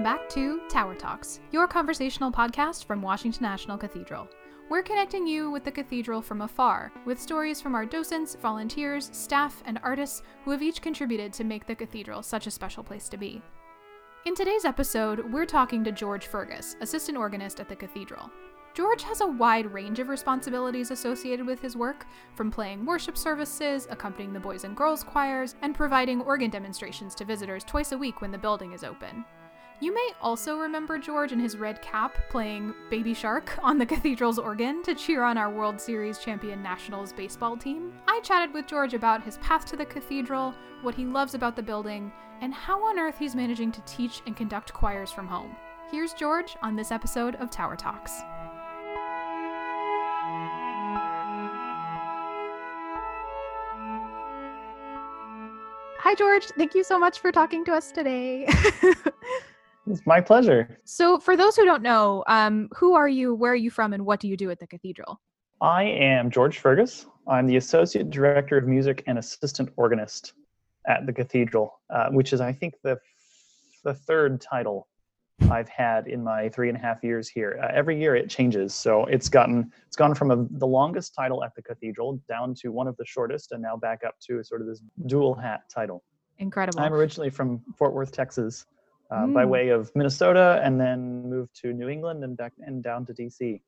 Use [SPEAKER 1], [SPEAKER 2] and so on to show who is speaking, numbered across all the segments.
[SPEAKER 1] welcome back to Tower Talks, your conversational podcast from Washington National Cathedral. We're connecting you with the cathedral from afar, with stories from our docents, volunteers, staff, and artists who have each contributed to make the cathedral such a special place to be. In today's episode, we're talking to George Fergus, assistant organist at the cathedral. George has a wide range of responsibilities associated with his work, from playing worship services, accompanying the boys and girls choirs, and providing organ demonstrations to visitors twice a week when the building is open. You may also remember George in his red cap playing Baby Shark on the cathedral's organ to cheer on our World Series champion Nationals baseball team. I chatted with George about his path to the cathedral, what he loves about the building, and how on earth he's managing to teach and conduct choirs from home. Here's George on this episode of Tower Talks. Hi, George. Thank you so much for talking to us today.
[SPEAKER 2] it's my pleasure.
[SPEAKER 1] So, for those who don't know, um, who are you, where are you from, and what do you do at the cathedral?
[SPEAKER 2] I am George Fergus. I'm the Associate Director of Music and Assistant Organist at the cathedral, uh, which is, I think, the, the third title I've had in my three and a half years here. Uh, every year it changes, so it's gotten it's gone from a, the longest title at the cathedral down to one of the shortest, and now back up to sort of this dual hat title.
[SPEAKER 1] Incredible.
[SPEAKER 2] I'm originally from Fort Worth, Texas, uh, mm. by way of Minnesota, and then moved to New England and back and down to DC.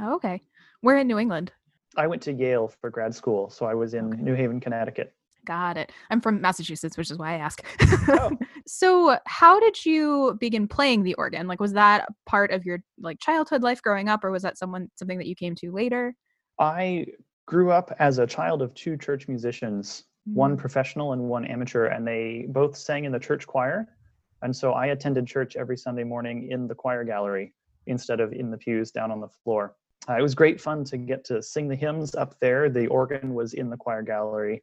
[SPEAKER 1] Oh, okay, where in New England?
[SPEAKER 2] I went to Yale for grad school, so I was in okay. New Haven, Connecticut.
[SPEAKER 1] Got it. I'm from Massachusetts, which is why I ask. Oh. so, how did you begin playing the organ? Like, was that part of your like childhood life growing up, or was that someone something that you came to later?
[SPEAKER 2] I grew up as a child of two church musicians, mm-hmm. one professional and one amateur, and they both sang in the church choir. And so I attended church every Sunday morning in the choir gallery instead of in the pews down on the floor. Uh, it was great fun to get to sing the hymns up there. The organ was in the choir gallery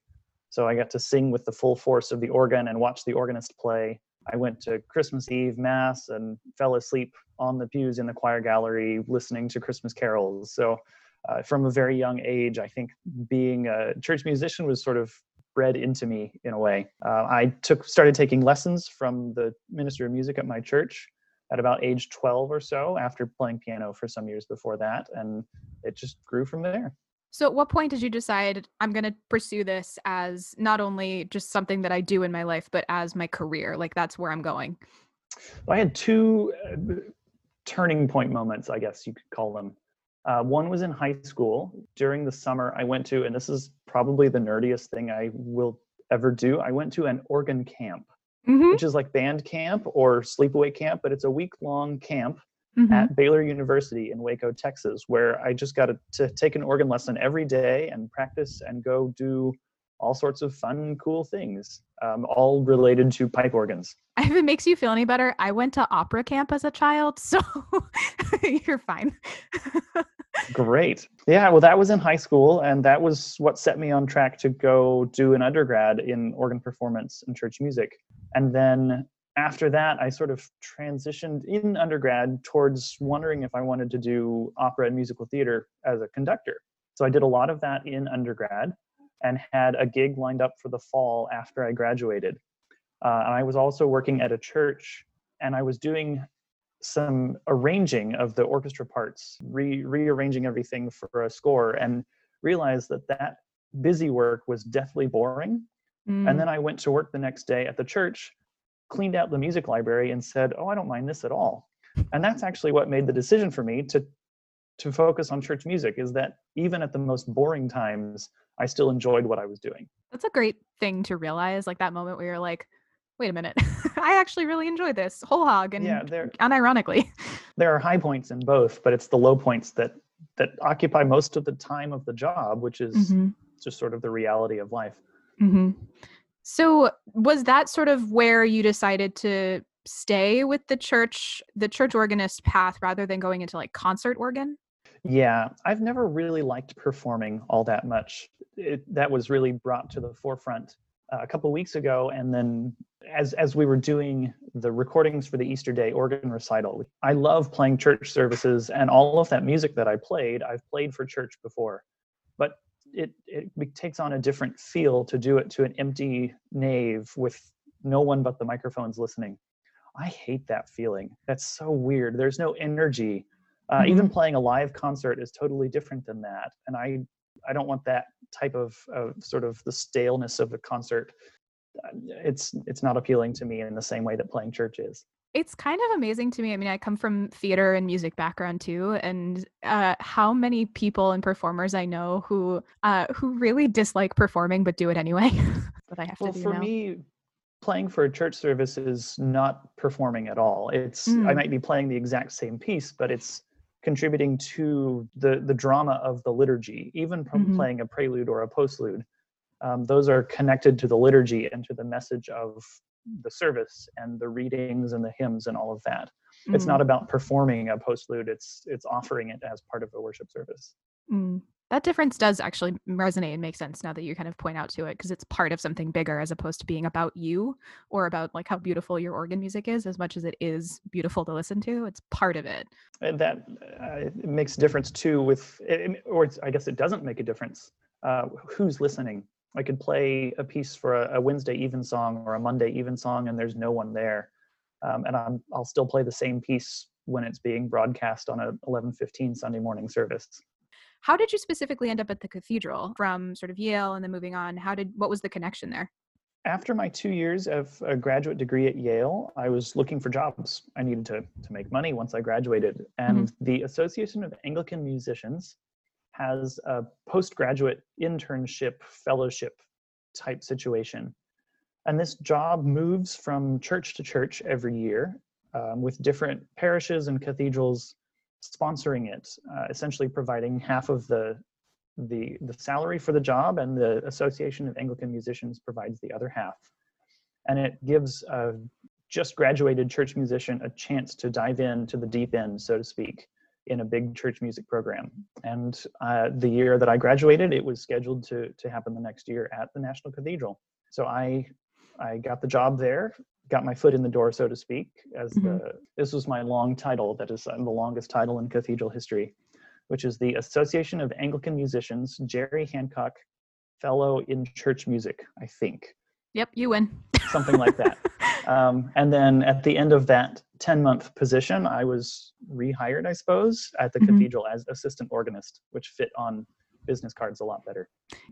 [SPEAKER 2] so I got to sing with the full force of the organ and watch the organist play. I went to Christmas Eve Mass and fell asleep on the pews in the choir gallery listening to Christmas carols. So uh, from a very young age, I think being a church musician was sort of bred into me in a way. Uh, I took started taking lessons from the minister of music at my church at about age 12 or so after playing piano for some years before that and it just grew from there.
[SPEAKER 1] So, at what point did you decide I'm going to pursue this as not only just something that I do in my life, but as my career? Like, that's where I'm going.
[SPEAKER 2] I had two uh, turning point moments, I guess you could call them. Uh, one was in high school. During the summer, I went to, and this is probably the nerdiest thing I will ever do. I went to an organ camp, mm-hmm. which is like band camp or sleepaway camp, but it's a week long camp mm-hmm. at Baylor University in Waco, Texas, where I just got to, to take an organ lesson every day and practice and go do all sorts of fun, cool things, um, all related to pipe organs.
[SPEAKER 1] If it makes you feel any better, I went to opera camp as a child, so you're fine.
[SPEAKER 2] Great. Yeah, well, that was in high school, and that was what set me on track to go do an undergrad in organ performance and church music. And then after that, I sort of transitioned in undergrad towards wondering if I wanted to do opera and musical theater as a conductor. So I did a lot of that in undergrad and had a gig lined up for the fall after I graduated. Uh, and I was also working at a church and I was doing some arranging of the orchestra parts, re- rearranging everything for a score, and realized that that busy work was deathly boring. Mm. And then I went to work the next day at the church cleaned out the music library and said, "Oh, I don't mind this at all." And that's actually what made the decision for me to to focus on church music is that even at the most boring times, I still enjoyed what I was doing.
[SPEAKER 1] That's a great thing to realize, like that moment where you're like, wait a minute, I actually really enjoy this whole hog and yeah, there, unironically.
[SPEAKER 2] There are high points in both, but it's the low points that that occupy most of the time of the job, which is mm-hmm. just sort of the reality of life.
[SPEAKER 1] Mm-hmm. So was that sort of where you decided to stay with the church, the church organist path rather than going into like concert organ?
[SPEAKER 2] Yeah, I've never really liked performing all that much. It, that was really brought to the forefront uh, a couple weeks ago, and then as as we were doing the recordings for the Easter Day organ recital, I love playing church services, and all of that music that I played, I've played for church before. But it, it takes on a different feel to do it to an empty nave with no one but the microphones listening. I hate that feeling. That's so weird. There's no energy. Uh,
[SPEAKER 1] Mhm.
[SPEAKER 2] Even playing a live concert is totally different than that, and I I don't want that type of, of sort of the staleness of a concert. It's it's not appealing to me in the same way that playing church is.
[SPEAKER 1] It's kind of amazing to me. I mean, I come from theater and music background too, and uh, how many people and performers I know who uh, who really dislike performing but do it anyway. but I have
[SPEAKER 2] Well,
[SPEAKER 1] to do
[SPEAKER 2] for
[SPEAKER 1] now.
[SPEAKER 2] me, playing for a church service is not performing at all. It's I
[SPEAKER 1] Mm.
[SPEAKER 2] might be playing the exact same piece, but it's contributing to the the drama of the liturgy. Even from
[SPEAKER 1] Mhm.
[SPEAKER 2] playing a prelude or a postlude, um, those are connected to the liturgy and to the message of the service and the readings and the hymns and all of that. It's
[SPEAKER 1] Mm,
[SPEAKER 2] not about performing a postlude. It's it's offering it as part of a worship service.
[SPEAKER 1] mm. That difference does actually resonate and make sense now that you kind of point out to it because it's part of something bigger as opposed to being about you or about like how beautiful your organ music is as much as it is beautiful to listen to. It's part of it.
[SPEAKER 2] And that uh, it makes difference too with it- it- or it's, i guess it doesn't make a difference uh, who's listening i could play a piece for a, a wednesday evensong or a monday evensong and there's no one there um, and I'm, i'll still play the same piece when it's being broadcast on a 11.15 sunday morning service
[SPEAKER 1] How did you specifically end up at the cathedral from sort of Yale and then moving on? How did what was the connection there?
[SPEAKER 2] after my two years of a graduate degree at Yale, I was looking for jobs. I needed to, to make money once I graduated. And the Association of Anglican Musicians has a postgraduate internship fellowship type situation. And this job moves from church to church every year um, with different parishes and cathedrals sponsoring it, uh, essentially providing half of the the the salary for the job and the association of anglican musicians provides the other half and it gives a just graduated church musician a chance to dive into the deep end so to speak in a big church music program. And uh, the year that i graduated it was scheduled to to happen the next year at the national cathedral. So i i got the job there got my foot in the door so to speak as
[SPEAKER 1] Mhm.
[SPEAKER 2] the this was my long title that is uh, the longest title in cathedral history which is the Association of Anglican Musicians, Gerre Hancock Fellow in Church Music, I think,
[SPEAKER 1] Yep, you win.
[SPEAKER 2] something like that. Um, and then at the end of that 10 month position, I was rehired, I suppose, at the
[SPEAKER 1] Mhm.
[SPEAKER 2] cathedral as assistant organist, which fit on business cards a lot better.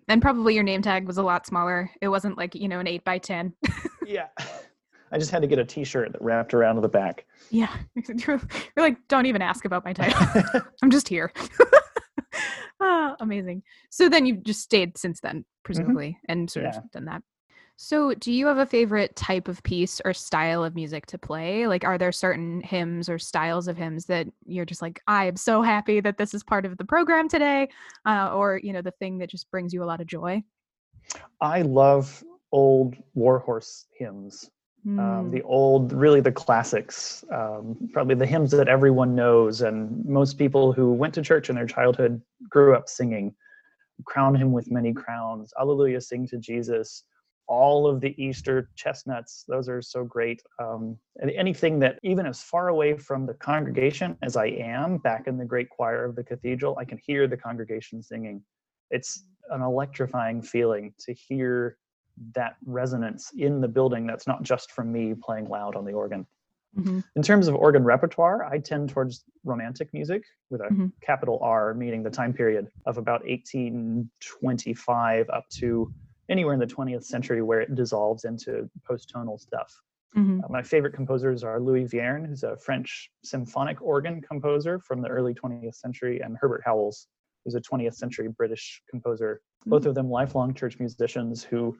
[SPEAKER 1] and probably your name tag was a lot smaller. It wasn't like, you know, an eight by ten.
[SPEAKER 2] Yeah. I just had to get a t shirt that wrapped around the back.
[SPEAKER 1] yeah. You're like, don't even ask about my title. I'm just here. ah, amazing. So then you've just stayed since then, presumably, and sort
[SPEAKER 2] Yeah.
[SPEAKER 1] of done that. So, do you have a favorite type of piece or style of music to play? Like, are there certain hymns or styles of hymns that you're just like, I am so happy that this is part of the program today? Uh, or, you know, the thing that just brings you a lot of joy?
[SPEAKER 2] I love old warhorse hymns. um,
[SPEAKER 1] Mm,
[SPEAKER 2] the old, really the classics, um, probably the hymns that everyone knows, and most people who went to church in their childhood grew up singing. Crown him with many crowns. Alleluia, sing to Jesus. All of the Easter chestnuts, those are so great. Um, and anything that, even as far away from the congregation as I am, back in the great choir of the cathedral, I can hear the congregation singing. It's an electrifying feeling to hear that resonance in the building that's not just from me playing loud on the organ.
[SPEAKER 1] mhm.
[SPEAKER 2] In terms of organ repertoire, I tend towards romantic music with a
[SPEAKER 1] Mhm.
[SPEAKER 2] capital R, meaning the time period of about 1825 up to anywhere in the 20th century where it dissolves into post-tonal stuff.
[SPEAKER 1] Mhm.
[SPEAKER 2] Uh, my favorite composers are Louis Vierne, who's a French symphonic organ composer from the early 20th century, and Herbert Howells, who's a 20th century British composer. Both of them lifelong church musicians who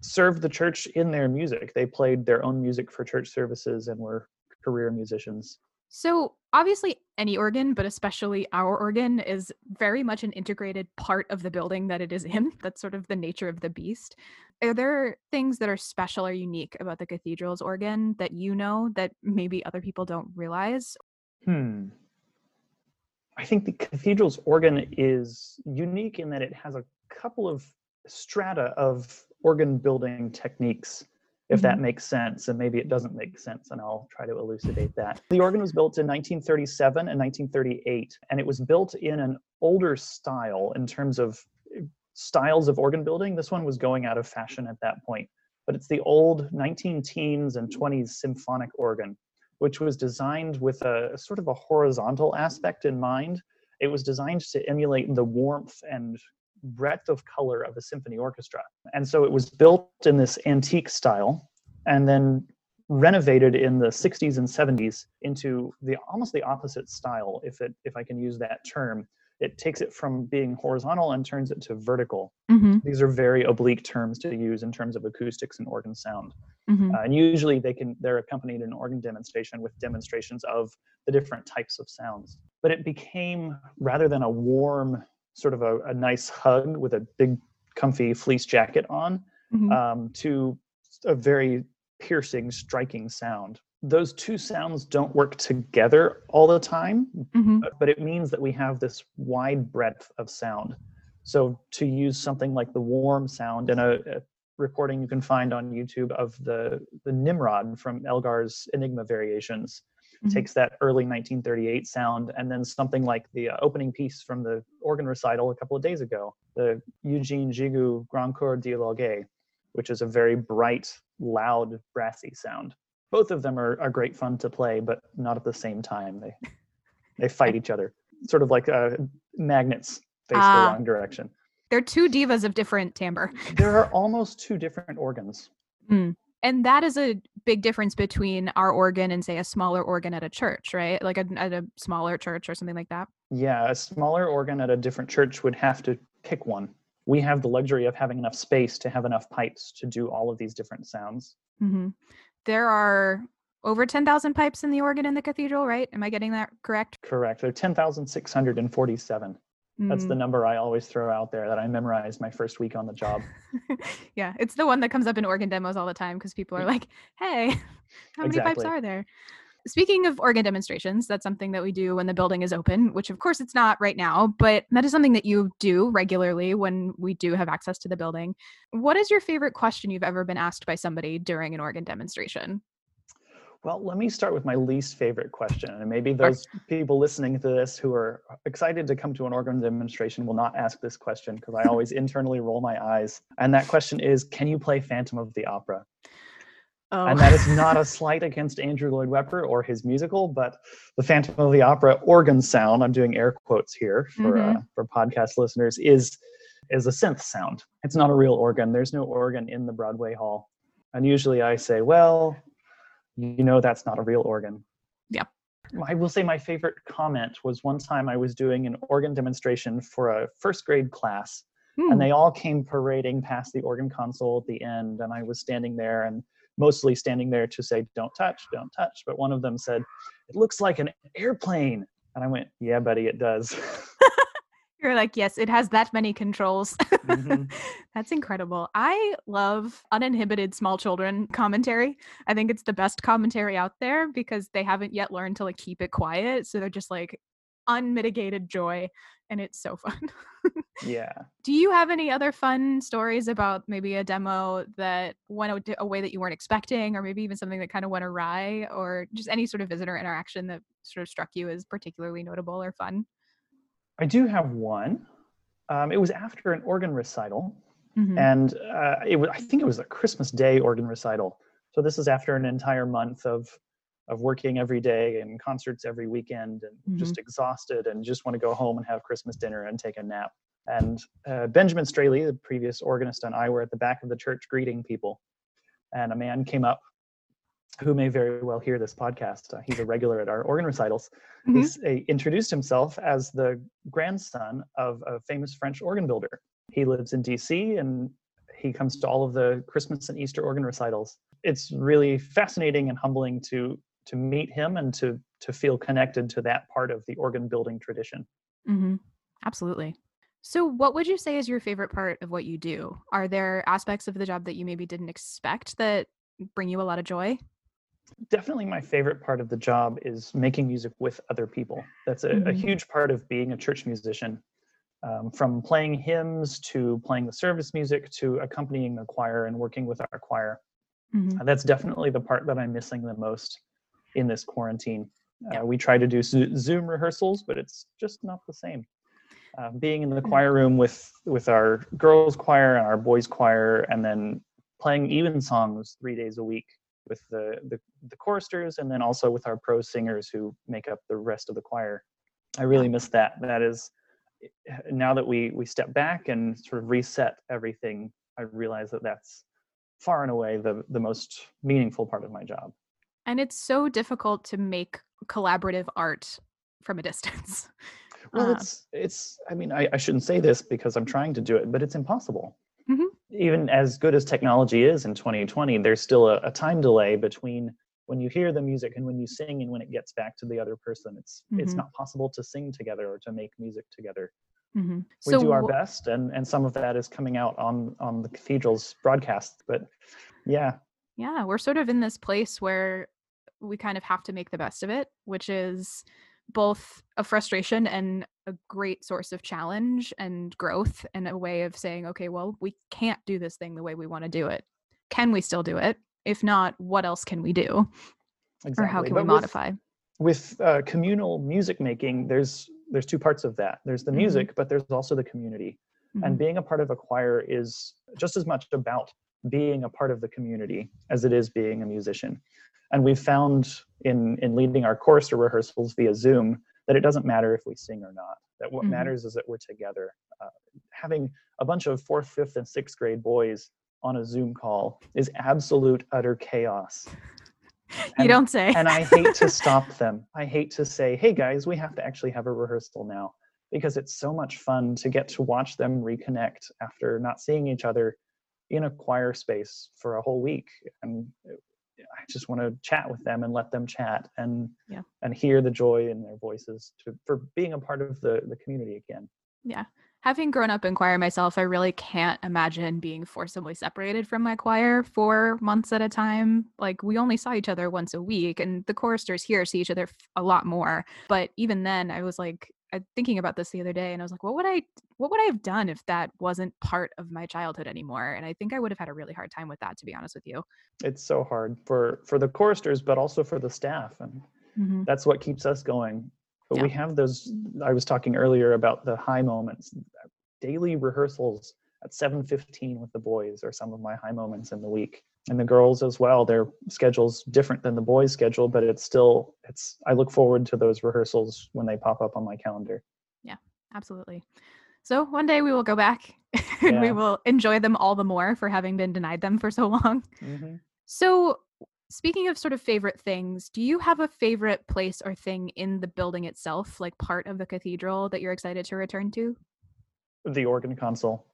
[SPEAKER 2] served the church in their music. They played their own music for church services and were career musicians.
[SPEAKER 1] So, obviously, any organ, but especially our organ, is very much an integrated part of the building that it is in. That's sort of the nature of the beast. Are there things that are special or unique about the cathedral's organ that you know that maybe other people don't realize?
[SPEAKER 2] Hmm. I think the cathedral's organ is unique in that it has a couple of strata of organ building techniques, if that makes sense. And maybe it doesn't make sense, and I'll try to elucidate that. The organ was built in 1937 and 1938, and it was built in an older style in terms of eh, styles of organ building. This one was going out of fashion at that point. but it's the old 19 teens and 20s symphonic organ, which was designed with a sort of a horizontal aspect in mind. It was designed to emulate the warmth and breadth of color of a symphony orchestra. And so it was built in this antique style and then renovated in the 60s and 70s into the almost the opposite style if it if I can use that term it takes it from being horizontal and turns it to vertical.
[SPEAKER 1] Mm-hmm.
[SPEAKER 2] These are very oblique terms to use in terms of acoustics and organ sound.
[SPEAKER 1] Mm-hmm.
[SPEAKER 2] Uh, and usually they can they're accompanied in organ demonstration with demonstrations of the different types of sounds. But it became rather than a warm sort of a, a nice hug with a big comfy fleece jacket on
[SPEAKER 1] Mhm.
[SPEAKER 2] um, to a very piercing, striking sound. Those two sounds don't work together all the time,
[SPEAKER 1] Mhm.
[SPEAKER 2] but, but it means that we have this wide breadth of sound. So to use something like the warm sound in a, a recording you can find on YouTube of the the Nimrod from Elgar's Enigma Variations
[SPEAKER 1] Mhm.
[SPEAKER 2] takes that early 1938 sound and then something like the uh, opening piece from the organ recital a couple of days ago, the Eugene Gigout Grand Chœur Dialogué, which is a very bright, loud, brassy sound. Both of them are, are great fun to play, but not at the same time. They they fight each other, sort of like uh, magnets face
[SPEAKER 1] Ah.
[SPEAKER 2] the wrong direction.
[SPEAKER 1] They're two divas of different timbre.
[SPEAKER 2] There are almost two different organs.
[SPEAKER 1] And that is a big difference between our organ and, say, a smaller organ at a church, right? Like a, at a smaller church or something like that.
[SPEAKER 2] Yeah, a smaller organ at a different church would have to pick one. We have the luxury of having enough space to have enough pipes to do all of these different sounds.
[SPEAKER 1] hmm There are over 10,000 pipes in the organ in the cathedral, right? Am I getting that correct?
[SPEAKER 2] Correct. There are 10,647. That's the
[SPEAKER 1] Mm.
[SPEAKER 2] number I always throw out there that I memorized my first week on the job.
[SPEAKER 1] yeah, it's the one that comes up in organ demos all the time because people are like, hey, how many pipes are there? Speaking of organ demonstrations, that's something that we do when the building is open, which of course it's not right now, but that is something that you do regularly when we do have access to the building. What is your favorite question you've ever been asked by somebody during an organ demonstration?
[SPEAKER 2] Well, let me start with my least favorite question. And maybe those people listening to this who are excited to come to an organ demonstration will not ask this question because I always internally roll my eyes. And that question is Can you play Phantom of the Opera?
[SPEAKER 1] Oh,
[SPEAKER 2] And that is not a slight against Andrew Lloyd Webber or his musical, but the Phantom of the Opera organ sound, I'm doing air quotes here for, uh, for podcast listeners, is, is a synth sound. It's not a real organ. There's no organ in the Broadway hall. And usually I say, well, you know that's not a real organ.
[SPEAKER 1] Yeah.
[SPEAKER 2] I will say my favorite comment was one time I was doing an organ demonstration for a first grade class
[SPEAKER 1] Hmm.
[SPEAKER 2] and they all came parading past the organ console at the end and i was standing there and mostly standing there to say don't touch don't touch but one of them said it looks like an airplane and i went yeah buddy it does
[SPEAKER 1] You're like, yes, it has that many controls.
[SPEAKER 2] Mhm.
[SPEAKER 1] That's incredible. I love uninhibited small children commentary. I think it's the best commentary out there because they haven't yet learned to like keep it quiet. So they're just like unmitigated joy and it's so fun.
[SPEAKER 2] yeah
[SPEAKER 1] Do you have any other fun stories about maybe a demo that went a way that you weren't expecting or maybe even something that kind of went awry or just any sort of visitor interaction that sort of struck you as particularly notable or fun?
[SPEAKER 2] I do have one. Um, it was after an organ recital
[SPEAKER 1] Mhm.
[SPEAKER 2] and uh, it was i think it was a christmas day organ recital. So this is after an entire month of of working every day and concerts every weekend and just exhausted and just want to go home and have christmas dinner and take a nap. And uh, benjamin straley the previous organist and i were at the back of the church greeting people and a man came up who may very well hear this podcast uh, he's a regular at our organ recitals
[SPEAKER 1] Mhm.
[SPEAKER 2] He's uh, introduced himself as the grandson of a famous French organ builder. He lives in DC and he comes to all of the Christmas and Easter organ recitals. It's really fascinating and humbling to to meet him and to to feel connected to that part of the organ building tradition.
[SPEAKER 1] hmm Absolutely. So, what would you say is your favorite part of what you do? Are there aspects of the job that you maybe didn't expect that bring you a lot of joy?
[SPEAKER 2] Definitely my favorite part of the job is making music with other people. That's a, a
[SPEAKER 1] Mhm.
[SPEAKER 2] huge part of being a church musician. Um, from playing hymns to playing the service music to accompanying the choir and working with our choir.
[SPEAKER 1] Mhm.
[SPEAKER 2] Uh, that's definitely the part that I'm missing the most in this quarantine. Uh, We try to do Zo- Zoom rehearsals, but it's just not the same. Uh, being in the choir room with with our girls' choir and our boys' choir, and then playing evensongs three days a week with the, the the choristers and then also with our pro singers who make up the rest of the choir. I really miss that. That is now that we we step back and sort of reset everything. I realize that that's far and away the the most meaningful part of my job.
[SPEAKER 1] And it's so difficult to make collaborative art from a distance.
[SPEAKER 2] Well,
[SPEAKER 1] Uh,
[SPEAKER 2] it's it's. I mean, I, I shouldn't say this because I'm trying to do it, but it's impossible. Even as good as technology is in 2020, there's still a, a time delay between when you hear the music and when you sing and when it gets back to the other person. It's it's
[SPEAKER 1] Mhm.
[SPEAKER 2] not possible to sing together or to make music together.
[SPEAKER 1] mhm.
[SPEAKER 2] We do our best, and and some of that is coming out on on the cathedral's broadcast. But yeah,
[SPEAKER 1] yeah, we're sort of in this place where we kind of have to make the best of it, which is both a frustration and a great source of challenge and growth and a way of saying, okay, well, we can't do this thing the way we want to do it. Can we still do it? If not, what else can we do?
[SPEAKER 2] exactly.
[SPEAKER 1] Or how can
[SPEAKER 2] But
[SPEAKER 1] we modify?
[SPEAKER 2] with uh, communal music making there's there's two parts of that there's the
[SPEAKER 1] Mhm.
[SPEAKER 2] music but there's also the community and
[SPEAKER 1] Mhm.
[SPEAKER 2] being a part of a choir is just as much about being a part of the community as it is being a musician and we've found in in leading our chorus or rehearsals via zoom that it doesn't matter if we sing or not that what
[SPEAKER 1] Mhm.
[SPEAKER 2] matters is that we're together uh, having a bunch of fourth fifth and sixth grade boys on a zoom call is absolute utter chaos
[SPEAKER 1] you don't say.
[SPEAKER 2] and I hate to stop them. I hate to say, hey guys, we have to actually have a rehearsal now because it's so much fun to get to watch them reconnect after not seeing each other in a choir space for a whole week. And I just want to chat with them and let them chat and
[SPEAKER 1] Yeah.
[SPEAKER 2] and hear the joy in their voices to, for being a part of the, the community again.
[SPEAKER 1] Yeah. Having grown up in choir myself, I really can't imagine being forcibly separated from my choir for months at a time. Like we only saw each other once a week and the choristers here see each other a lot more. But even then I was like I thinking about this the other day and I was like, what would I what would I have done if that wasn't part of my childhood anymore? And I think I would have had a really hard time with that to be honest with you.
[SPEAKER 2] It's so hard for for the choristers, but also for the staff. And
[SPEAKER 1] Mm-hmm.
[SPEAKER 2] that's what keeps us going but
[SPEAKER 1] Yeah.
[SPEAKER 2] we have those i was talking earlier about the high moments daily rehearsals at 7.15 with the boys are some of my high moments in the week and the girls as well their schedule's different than the boys schedule but it's still it's i look forward to those rehearsals when they pop up on my calendar Yeah,
[SPEAKER 1] Absolutely. So one day we will go back and we will enjoy them all the more for having been denied them for so long. Mm-hmm. So, speaking of sort of favorite things, do you have a favorite place or thing in the building itself, like part of the cathedral that you're excited to return to?
[SPEAKER 2] the organ console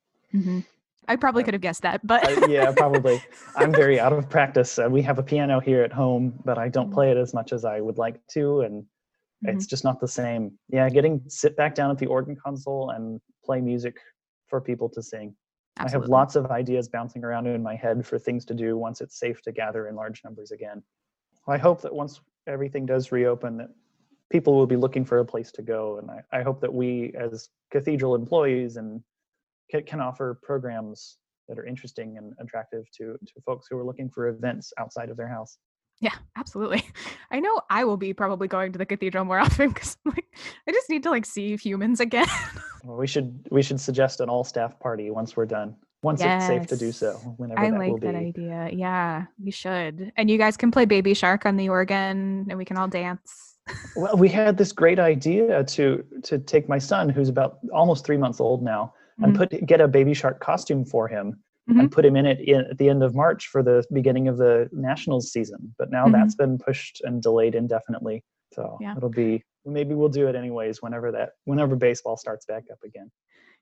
[SPEAKER 1] I probably
[SPEAKER 2] Uh,
[SPEAKER 1] could have guessed that, but
[SPEAKER 2] I, yeah probably. I'm very out of practice. Uh, we have a piano here at home but i don't
[SPEAKER 1] Mhm.
[SPEAKER 2] play it as much as i would like to and it's just not the same. Yeah getting sit back down at the organ console and play music for people to sing. I have lots of ideas bouncing around in my head for things to do once it's safe to gather in large numbers again. I hope that once everything does reopen that people will be looking for a place to go and i, I hope that we as cathedral employees and can, can offer programs that are interesting and attractive to to folks who are looking for events outside of their house
[SPEAKER 1] Yeah, absolutely. I know I will be probably going to the cathedral more often because like I just need to like see humans again.
[SPEAKER 2] Well, we should we should suggest an all staff party once we're done. Once it's safe to do so,
[SPEAKER 1] Yes.
[SPEAKER 2] whenever
[SPEAKER 1] I
[SPEAKER 2] that
[SPEAKER 1] like
[SPEAKER 2] will
[SPEAKER 1] that
[SPEAKER 2] be.
[SPEAKER 1] idea. Yeah, we should. And you guys can play Baby Shark on the organ and we can all dance.
[SPEAKER 2] Well, we had this great idea to to take my son, who's about almost three months old now, and
[SPEAKER 1] Mhm.
[SPEAKER 2] put get a baby shark costume for him
[SPEAKER 1] Mhm.
[SPEAKER 2] and put him in it in, at the end of March for the beginning of the nationals season. But now
[SPEAKER 1] Mhm.
[SPEAKER 2] that's been pushed and delayed indefinitely. So
[SPEAKER 1] Yeah.
[SPEAKER 2] it'll be maybe we'll do it anyways whenever that whenever baseball starts back up again.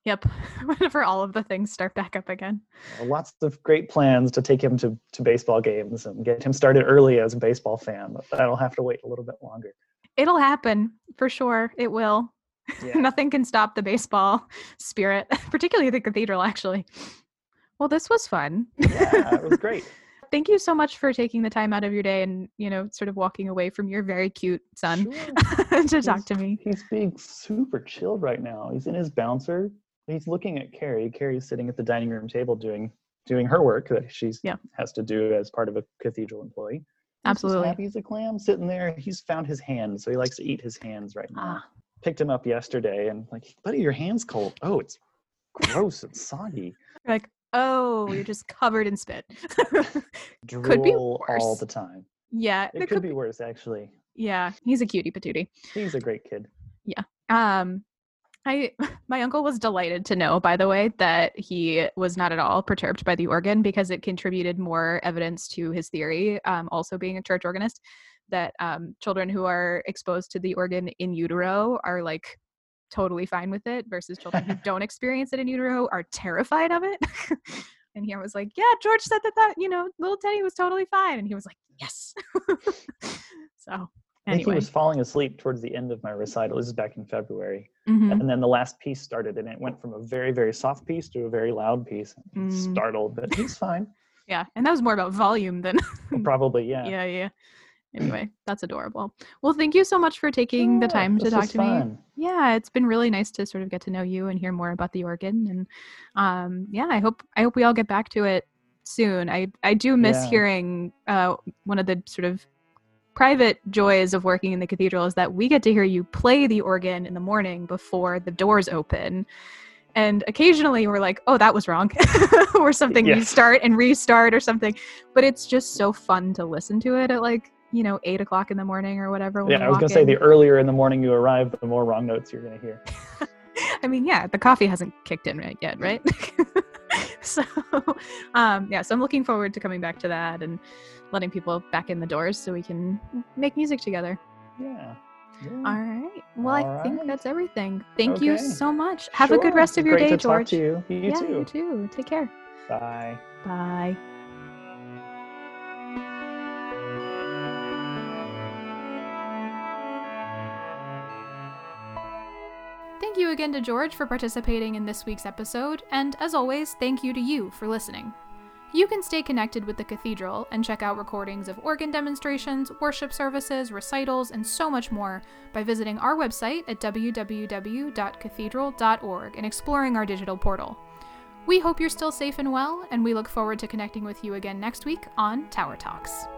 [SPEAKER 1] Yep. Whenever all of the things start back up again.
[SPEAKER 2] Uh, Lots of great plans to take him to, to baseball games and get him started early as a baseball fan, but that'll have to wait a little bit longer.
[SPEAKER 1] It'll happen for sure. It will.
[SPEAKER 2] Yeah.
[SPEAKER 1] Nothing can stop the baseball spirit, particularly the cathedral, actually. Well, this was fun.
[SPEAKER 2] yeah, it was great.
[SPEAKER 1] Thank you so much for taking the time out of your day and, you know, sort of walking away from your very cute son
[SPEAKER 2] Sure.
[SPEAKER 1] to talk to me.
[SPEAKER 2] He's being super chilled right now. He's in his bouncer. He's looking at Carrie. Carrie's sitting at the dining room table doing doing her work that she's
[SPEAKER 1] Yeah.
[SPEAKER 2] has to do as part of a cathedral employee. He's
[SPEAKER 1] Absolutely.
[SPEAKER 2] happy as a clam sitting there. He's found his hands, so he likes to eat his hands right now.
[SPEAKER 1] Ah,
[SPEAKER 2] Picked him up yesterday and like, buddy, your hand's cold. Oh, it's gross and soggy.
[SPEAKER 1] like, Oh, you're just covered in spit.
[SPEAKER 2] Drool
[SPEAKER 1] Could be worse.
[SPEAKER 2] all the time.
[SPEAKER 1] yeah,
[SPEAKER 2] It could be worse, actually.
[SPEAKER 1] Yeah, he's a cutie patootie.
[SPEAKER 2] He's a great kid. Yeah.
[SPEAKER 1] Um, I my uncle was delighted to know, by the way, that he was not at all perturbed by the organ because it contributed more evidence to his theory. Um, also being a church organist, that um, children who are exposed to the organ in utero are like totally fine with it, versus children who don't experience it in utero are terrified of it. and he was like, "Yeah, George said that that you know little Teddy was totally fine," and he was like, "Yes." so
[SPEAKER 2] I think he was falling asleep towards the end of my recital. This is back in February.
[SPEAKER 1] Mhm.
[SPEAKER 2] And then the last piece started, and it went from a very, very soft piece to a very loud piece.
[SPEAKER 1] Mm.
[SPEAKER 2] Startled, but he's fine.
[SPEAKER 1] yeah, and that was more about volume than
[SPEAKER 2] Probably, yeah.
[SPEAKER 1] yeah, yeah. Anyway, that's adorable. Well, thank you so much for taking the time to talk to me. Yeah, it's been really nice to sort of get to know you and hear more about the organ. And um, yeah, I hope I hope we all get back to it soon. I I do miss
[SPEAKER 2] Yeah.
[SPEAKER 1] hearing uh, one of the sort of private joys of working in the cathedral is that we get to hear you play the organ in the morning before the doors open. And occasionally we're like, oh, that was wrong, or something. You
[SPEAKER 2] Yes.
[SPEAKER 1] start and restart or something. But it's just so fun to listen to it at like, you know, eight o'clock in the morning or whatever.
[SPEAKER 2] Yeah, I was going to say the earlier in the morning you arrive, the more wrong notes you're going to hear.
[SPEAKER 1] I mean, yeah, the coffee hasn't kicked in right yet, right? so, um, yeah, so I'm looking forward to coming back to that and letting people back in the doors so we can make music together.
[SPEAKER 2] Yeah. yeah.
[SPEAKER 1] All right. Well, I
[SPEAKER 2] All
[SPEAKER 1] think
[SPEAKER 2] right.
[SPEAKER 1] that's everything. Thank you
[SPEAKER 2] Okay.
[SPEAKER 1] so much. Have a good
[SPEAKER 2] Sure.
[SPEAKER 1] rest of your
[SPEAKER 2] Great
[SPEAKER 1] day, George.
[SPEAKER 2] you. You
[SPEAKER 1] yeah,
[SPEAKER 2] too.
[SPEAKER 1] you too. Take care.
[SPEAKER 2] Bye.
[SPEAKER 1] Bye.
[SPEAKER 3] You again to George for participating in this week's episode, and as always, thank you to you for listening. You can stay connected with the cathedral and check out recordings of organ demonstrations, worship services, recitals, and so much more by visiting our website at www.cathedral.org and exploring our digital portal. We hope you're still safe and well, and we look forward to connecting with you again next week on Tower Talks.